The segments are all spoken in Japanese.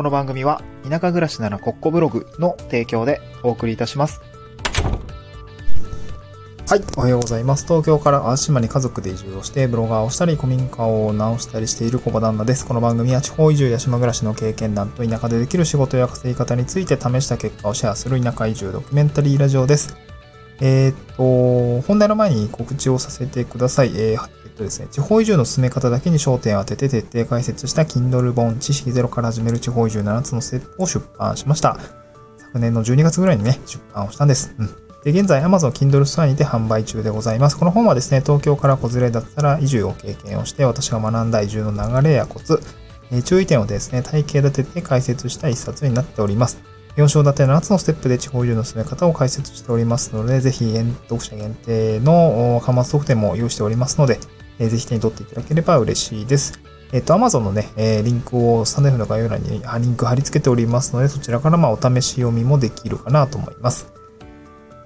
この番組は田舎暮らしならコッコブログの提供でお送りいたします。はい、おはようございます。東京から淡島に家族で移住をして、ブロガーをしたり、古民家を直したりしている小場旦那です。この番組は地方移住や島暮らしの経験談と田舎でできる仕事や稼ぎ方について試した結果をシェアする田舎移住ドキュメンタリーラジオです。えーっと、本題の前に告知をさせてください。えーとですね、地方移住の進め方だけに焦点を当てて徹底解説した Kindle 本知識ゼロから始める地方移住7つのステップを出版しました。昨年の12月ぐらいにね、出版をしたんです。うん。で、現在 Amazon Kindle ストアにて販売中でございます。この本はですね、東京から子連れだったら移住を経験をして、私が学んだ移住の流れやコツ、え注意点をですね、体系立てて解説した一冊になっております。4章立て7つのステップで地方移住の進め方を解説しておりますので、ぜひ、読者限定の端末特典も用意しておりますので、えーぜひ手に取っていただければ嬉しいです。えっ、と、Amazon のね、えーリンクをスタンド F の概要欄にリンク貼り付けておりますので、そちらからまあお試し読みもできるかなと思います。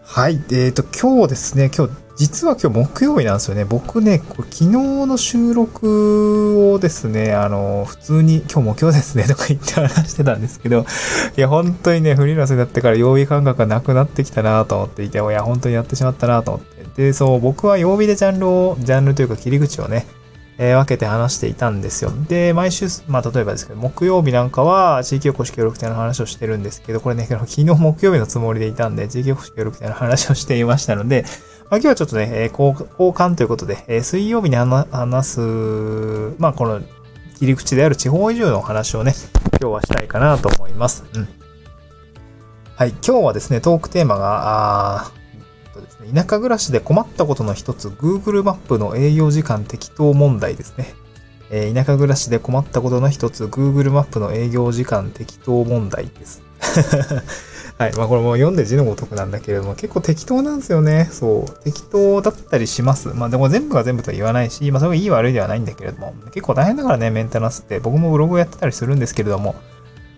はい。えっ、と、今日ですね、今日、実は今日木曜日なんですよね。僕ね、これ昨日の収録をですね、あの、普通に今日木曜ですね、とか言って話してたんですけど、いや、本当にね、フリーランスになってから曜日感覚がなくなってきたなと思っていて、いや、本当にやってしまったなと思って。で、そう、僕は曜日でジャンルを、ジャンルというか切り口をね、えー分けて話していたんですよ。で、毎週、まあ、例えばですけど、木曜日なんかは地域おこし協力隊の話をしてるんですけど、これね、昨日木曜日のつもりでいたんで、地域おこし協力隊の話をしていましたので、まあ、今日はちょっとね、えー交換ということで、えー水曜日に話す、まあ、この切り口である地方移住のお話をね、今日はしたいかなと思います。うん。はい、今日はですね、トークテーマが、あーとですね、田舎暮らしで困ったことの一つ、Google マップの営業時間適当問題ですね。えー田舎暮らしで困ったことの一つ、Google マップの営業時間適当問題です。はい。まあこれも読んで字のごとくなんだけれども、結構適当なんですよね。そう。適当だったりします。まあでも全部が全部とは言わないし、まあそれがいい悪いではないんだけれども、結構大変だからね、メンテナンスって。僕もブログをやってたりするんですけれども、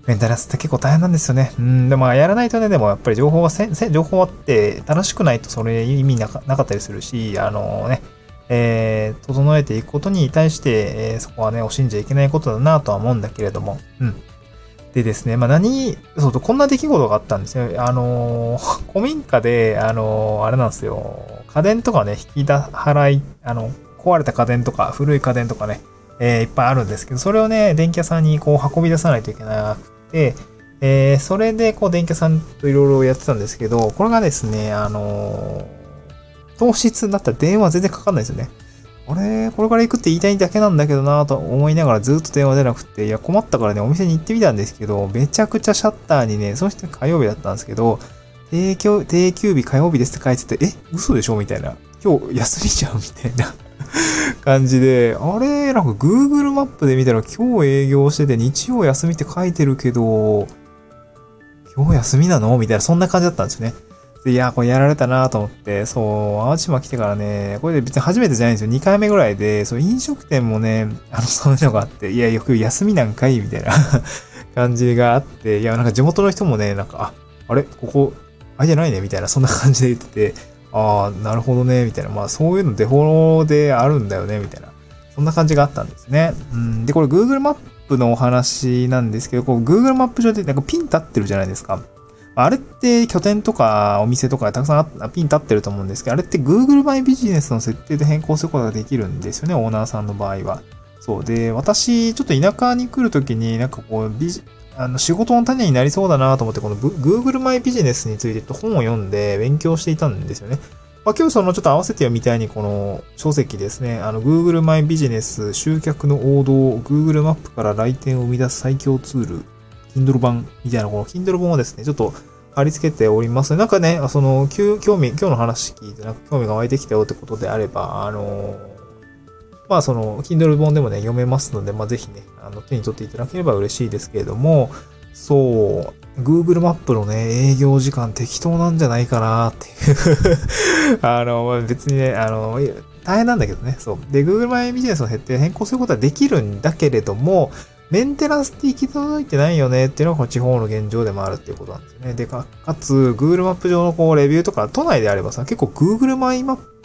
メンテナンスって結構大変なんですよね。うん、でもやらないとね、でもやっぱり情報はせ、せ情報って正しくないとそれ意味なかったりするし、あのね、えー、整えていくことに対して、えーそこはね、惜しんじゃいけないことだなとは思うんだけれども、うん。でですね、まあ何、そうと、こんな出来事があったんですよ。あのー 古民家で、あのーあれなんですよ、家電とかね、引きだ払い、あの、壊れた家電とか、古い家電とかね、えーいっぱいあるんですけど、それをね、電気屋さんにこう運び出さないといけなくて、えーそれでこう電気屋さんといろいろやってたんですけど、これがですね、あのー糖質だったら電話全然かかんないですよね。あれこれから行くって言いたいだけなんだけどなと思いながらずっと電話出なくて、いや困ったからね、お店に行ってみたんですけど、めちゃくちゃシャッターにね、その人火曜日だったんですけど、定休定休日火曜日ですって書いてて、え、嘘でしょみたいな。今日休みじゃんみたいな感じで、あれなんか Google マップで見たら今日営業してて日曜休みって書いてるけど、今日休みなの？みたいな、そんな感じだったんですよね。でいや、これやられたなと思って、そう、淡路島来てからね、これで別に初めてじゃないんですよ。2回目ぐらいで、そう、飲食店もね、あの、そういうのがあって、いや、よく休みなんかい？みたいな 感じがあって、いや、なんか地元の人もね、なんか、あ、あれ？ここ、あれじゃないね？みたいな、そんな感じで言ってて、ああ、なるほどね、みたいな。まあ、そういうのデフォロであるんだよね、みたいな。そんな感じがあったんですね。うん。で、これ Google マップのお話なんですけど、こう Google マップ上でなんかピン立ってるじゃないですか。あれって拠点とかお店とかたくさんあピン立ってると思うんですけど、あれって Google マイビジネスの設定で変更することができるんですよね、オーナーさんの場合は。そう。で、私、ちょっと田舎に来るときに、なんかこう、ビジあの仕事の種になりそうだなと思って、この Google マイビジネスについて本を読んで勉強していたんですよね。まあ、今日そのちょっと合わせて読みたいにこの書籍ですね。あの Google マイビジネス集客の王道 Google マップから来店を生み出す最強ツール Kindle 版みたいなこの Kindle 本をですね、ちょっと貼り付けております。なんかね、その、興味、今日の話聞いて、なんか興味が湧いてきたよってことであれば、あの、まあその、Kindle 本でもね、読めますので、まあぜひね、あの、手に取っていただければ嬉しいですけれども、そう、Google マップのね、営業時間適当なんじゃないかなっていう あの、別にね、あの、大変なんだけどね、そう。で、Google マイビジネスの設定変更することはできるんだけれども、メンテナンスって行き届いてないよねっていうのがこの地方の現状でもあるっていうことなんですよね。で、かかつ、Google マップ上のこうレビューとか、都内であればさ、結構 Google マイマップ、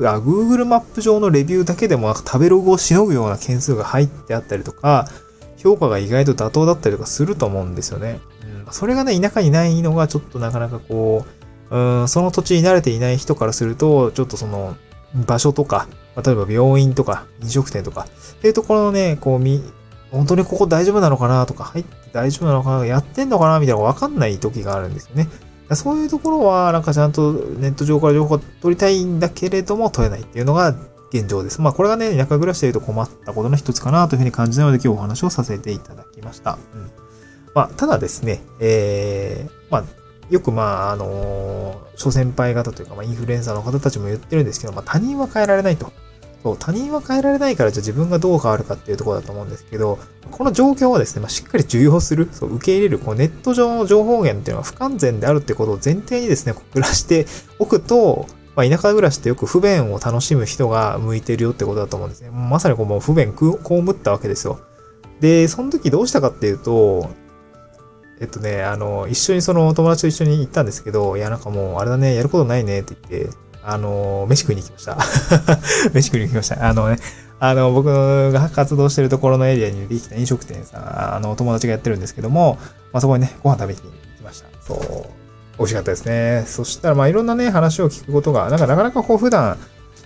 あ、Google マップ上のレビューだけでもなんか食べログをしのぐような件数が入ってあったりとか、評価が意外と妥当だったりとかすると思うんですよね。うん、それがね、田舎にないのがちょっとなかなかこう、うん、その土地に慣れていない人からすると、ちょっとその、場所とか、例えば病院とか飲食店とか、っていうところのね、こう、み、本当にここ大丈夫なのかなとか、入って大丈夫なのかな、やってんのかなみたいなのがわかんない時があるんですよね。そういうところは、なんかちゃんとネット上から情報を取りたいんだけれども、取れないっていうのが現状です。まあ、これがね、田舎暮らしで言うと困ったことの一つかなというふうに感じたので、今日お話をさせていただきました。うん。まあ、ただですね、えー、まあ、よくまあ、あのー、諸先輩方というか、まあ、インフルエンサーの方たちも言ってるんですけど、まあ、他人は変えられないと。そう、他人は変えられないから、じゃあ自分がどう変わるかっていうところだと思うんですけど、この状況はですね、まあ、しっかり受容する、そう、受け入れる、こうネット上の情報源っていうのは不完全であるってことを前提にですね、暮らしておくと、まあ、田舎暮らしってよく不便を楽しむ人が向いてるよってことだと思うんですね。まさにこうもう不便被ったわけですよ。で、その時どうしたかっていうと、えっとね、あの、一緒にその友達と一緒に行ったんですけど、いや、なんかもう、あれだね、やることないねって言って、あの、飯食いに行きました。飯食いに行きました。あのね、あの、僕が活動してるところのエリアにできた飲食店さん、あの、友達がやってるんですけども、まあ、そこにね、ご飯食べに行きました。そう。美味しかったですね。そしたら、まあ、いろんなね、話を聞くことが、なんかなかなかこう、普段、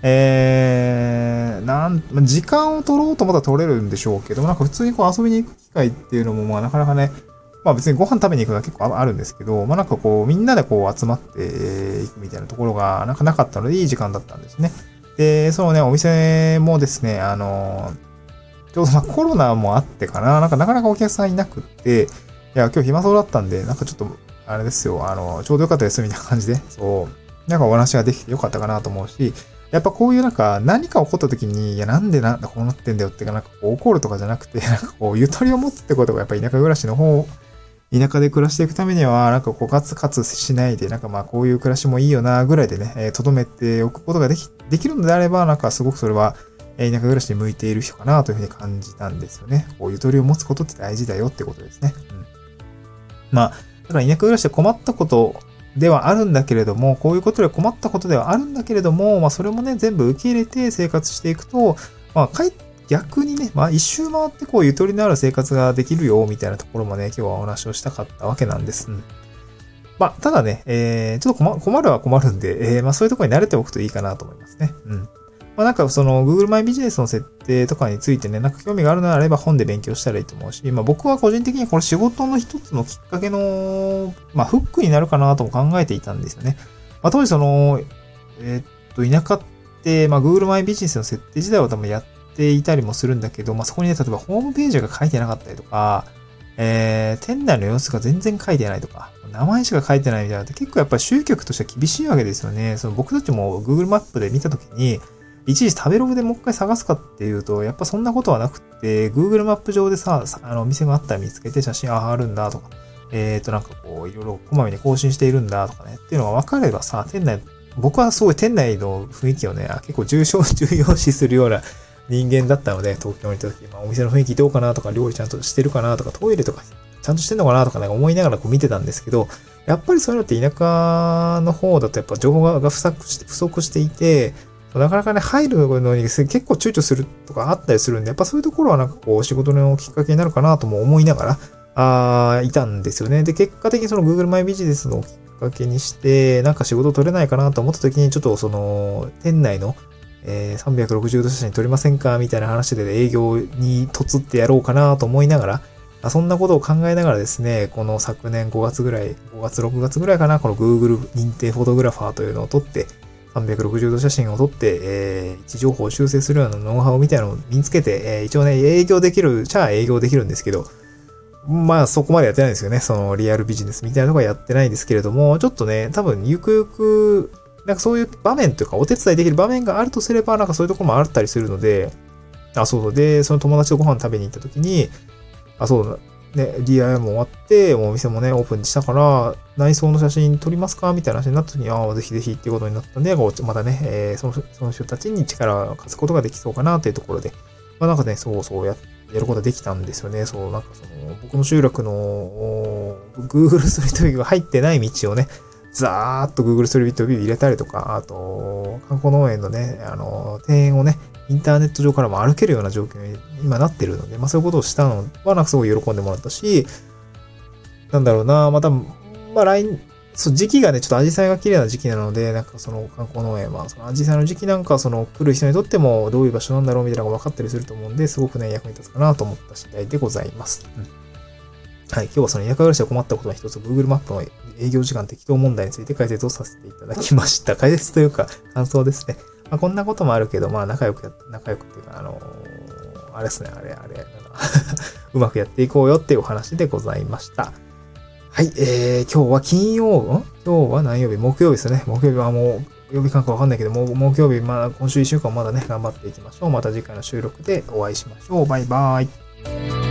えー、なん、時間を取ろうと思った取れるんでしょうけども、なんか普通にこう遊びに行く機会っていうのも、まあなかなかね、まあ別にご飯食べに行くのは結構あるんですけど、まあなんかこう、みんなでこう集まっていくみたいなところがなんかなかったので、いい時間だったんですね。で、そのね、お店もですね、あの、ちょうどまあコロナもあってかな、なんかなかなかお客さんいなくって、いや、今日暇そうだったんで、なんかちょっと、あれですよ、あの、ちょうどよかったですみたいな感じで、そう、なんかお話ができてよかったかなと思うし、やっぱこういうなんか何か起こった時に、いやなんでなんだこうなってんだよってか、なんかこう怒るとかじゃなくて、なんかこうゆとりを持つってことがやっぱ田舎暮らしの方田舎で暮らしていくためには、なんかこうガツガツしないで、なんかまあこういう暮らしもいいよな、ぐらいでね、えー、留めておくことができ、できるのであれば、なんかすごくそれは、え田舎暮らしに向いている人かなというふうに感じたんですよね。こうゆとりを持つことって大事だよってことですね。うん。まあ、だから田舎暮らしで困ったことではあるんだけれども、こういうことで困ったことではあるんだけれども、まあそれもね、全部受け入れて生活していくと、まあかえって逆にね、まあ一周回ってこうゆとりのある生活ができるよ、みたいなところもね、今日はお話をしたかったわけなんです。うん、まあ、ただね、えー、ちょっと困困るは困るんで、えー、まあそういうところに慣れておくといいかなと思いますね。うん。まあなんかその Google マイビジネスの設定とかについてね、なんか興味があるのであれば本で勉強したらいいと思うし、まあ僕は個人的にこれ仕事の一つのきっかけの、まあフックになるかなとも考えていたんですよね。まあ当時その、えー、っと、田舎って、まあ Google マイビジネスの設定自体は多分やっていたりもするんだけど、まあ、そこにね、例えばホームページが書いてなかったりとか、えー、店内の様子が全然書いてないとか、名前しか書いてないみたいなって結構やっぱり集客としては厳しいわけですよね。その僕たちも Google マップで見たときに、一時食べログでもう一回探すかっていうと、やっぱそんなことはなくて、Google マップ上でさ、あの、お店があったら見つけて写真ああるんだとか、えっ、ー、となんかこう、いろいろこまめに更新しているんだとかね、っていうのが分かればさ、店内、僕はすごい店内の雰囲気をね、結構重症、重要視するような人間だったので、東京にいた時、まあ、お店の雰囲気どうかなとか、料理ちゃんとしてるかなとか、トイレとかちゃんとしてんのかなとかね、思いながらこう見てたんですけど、やっぱりそういうのって田舎の方だとやっぱ情報が不足して不足していて、なかなかね、入るのに結構躊躇するとかあったりするんで、やっぱそういうところはなんかこう仕事のきっかけになるかなとも思いながら、あいたんですよね。で、結果的にその Google マイビジネスのきっかけにして、なんか仕事取れないかなと思った時に、ちょっとその、店内のえー、360度写真撮りませんか？みたいな話で営業に突ってやろうかなと思いながら、そんなことを考えながらですね、この昨年5月ぐらい、5月6月ぐらいかな、この Google 認定フォトグラファーというのを撮って、360度写真を撮って、えー、位置情報を修正するようなノウハウみたいなのを身につけて、えー、一応ね、営業できる、じゃあ営業できるんですけど、まあそこまでやってないんですよね。そのリアルビジネスみたいなとこはやってないんですけれども、ちょっとね、多分ゆくゆくなんかそういう場面というか、お手伝いできる場面があるとすれば、なんかそういうところもあったりするので、あ、そうそう。で、その友達とご飯食べに行った時に、あ、そうだ。ね、DIY も終わって、もうお店もね、オープンしたから、内装の写真撮りますかみたいな話になった時に、ああ、ぜひぜひっていうことになったんで、またね、えー、そのその人たちに力を貸すことができそうかなというところで、まあなんかね、そうそうや、やることができたんですよね。そう、なんかその、僕の集落の、Google ストリートビューが入ってない道をね、ザーッと Google ストリートビュー入れたりとか、あと、観光農園のね、あの、庭園をね、インターネット上からも歩けるような状況に今なってるので、まあそういうことをしたのはなんかすごい喜んでもらったし、なんだろうな、また、まあ来、そう、時期がね、ちょっとアジサイが綺麗な時期なので、なんかその観光農園は、そのアジサイの時期なんか、その来る人にとってもどういう場所なんだろうみたいなのが分かったりすると思うんで、すごくね、役に立つかなと思った次第でございます。うんはい、今日はその田舎暮らしで困ったことの一つ、Google マップの営業時間適当問題について解説をさせていただきました。解説というか、感想ですね。まあ、こんなこともあるけど、まあ仲良くや、仲良くっていうか、あのー、あれですね、あれ、あれ、なん うまくやっていこうよっていうお話でございました。はい、えー、今日は金曜、ん？今日は何曜日？木曜日ですね。木曜日はもう、曜日感覚わかんないけど、もう木曜日、まあ今週1週間まだね、頑張っていきましょう。また次回の収録でお会いしましょう。バイバーイ。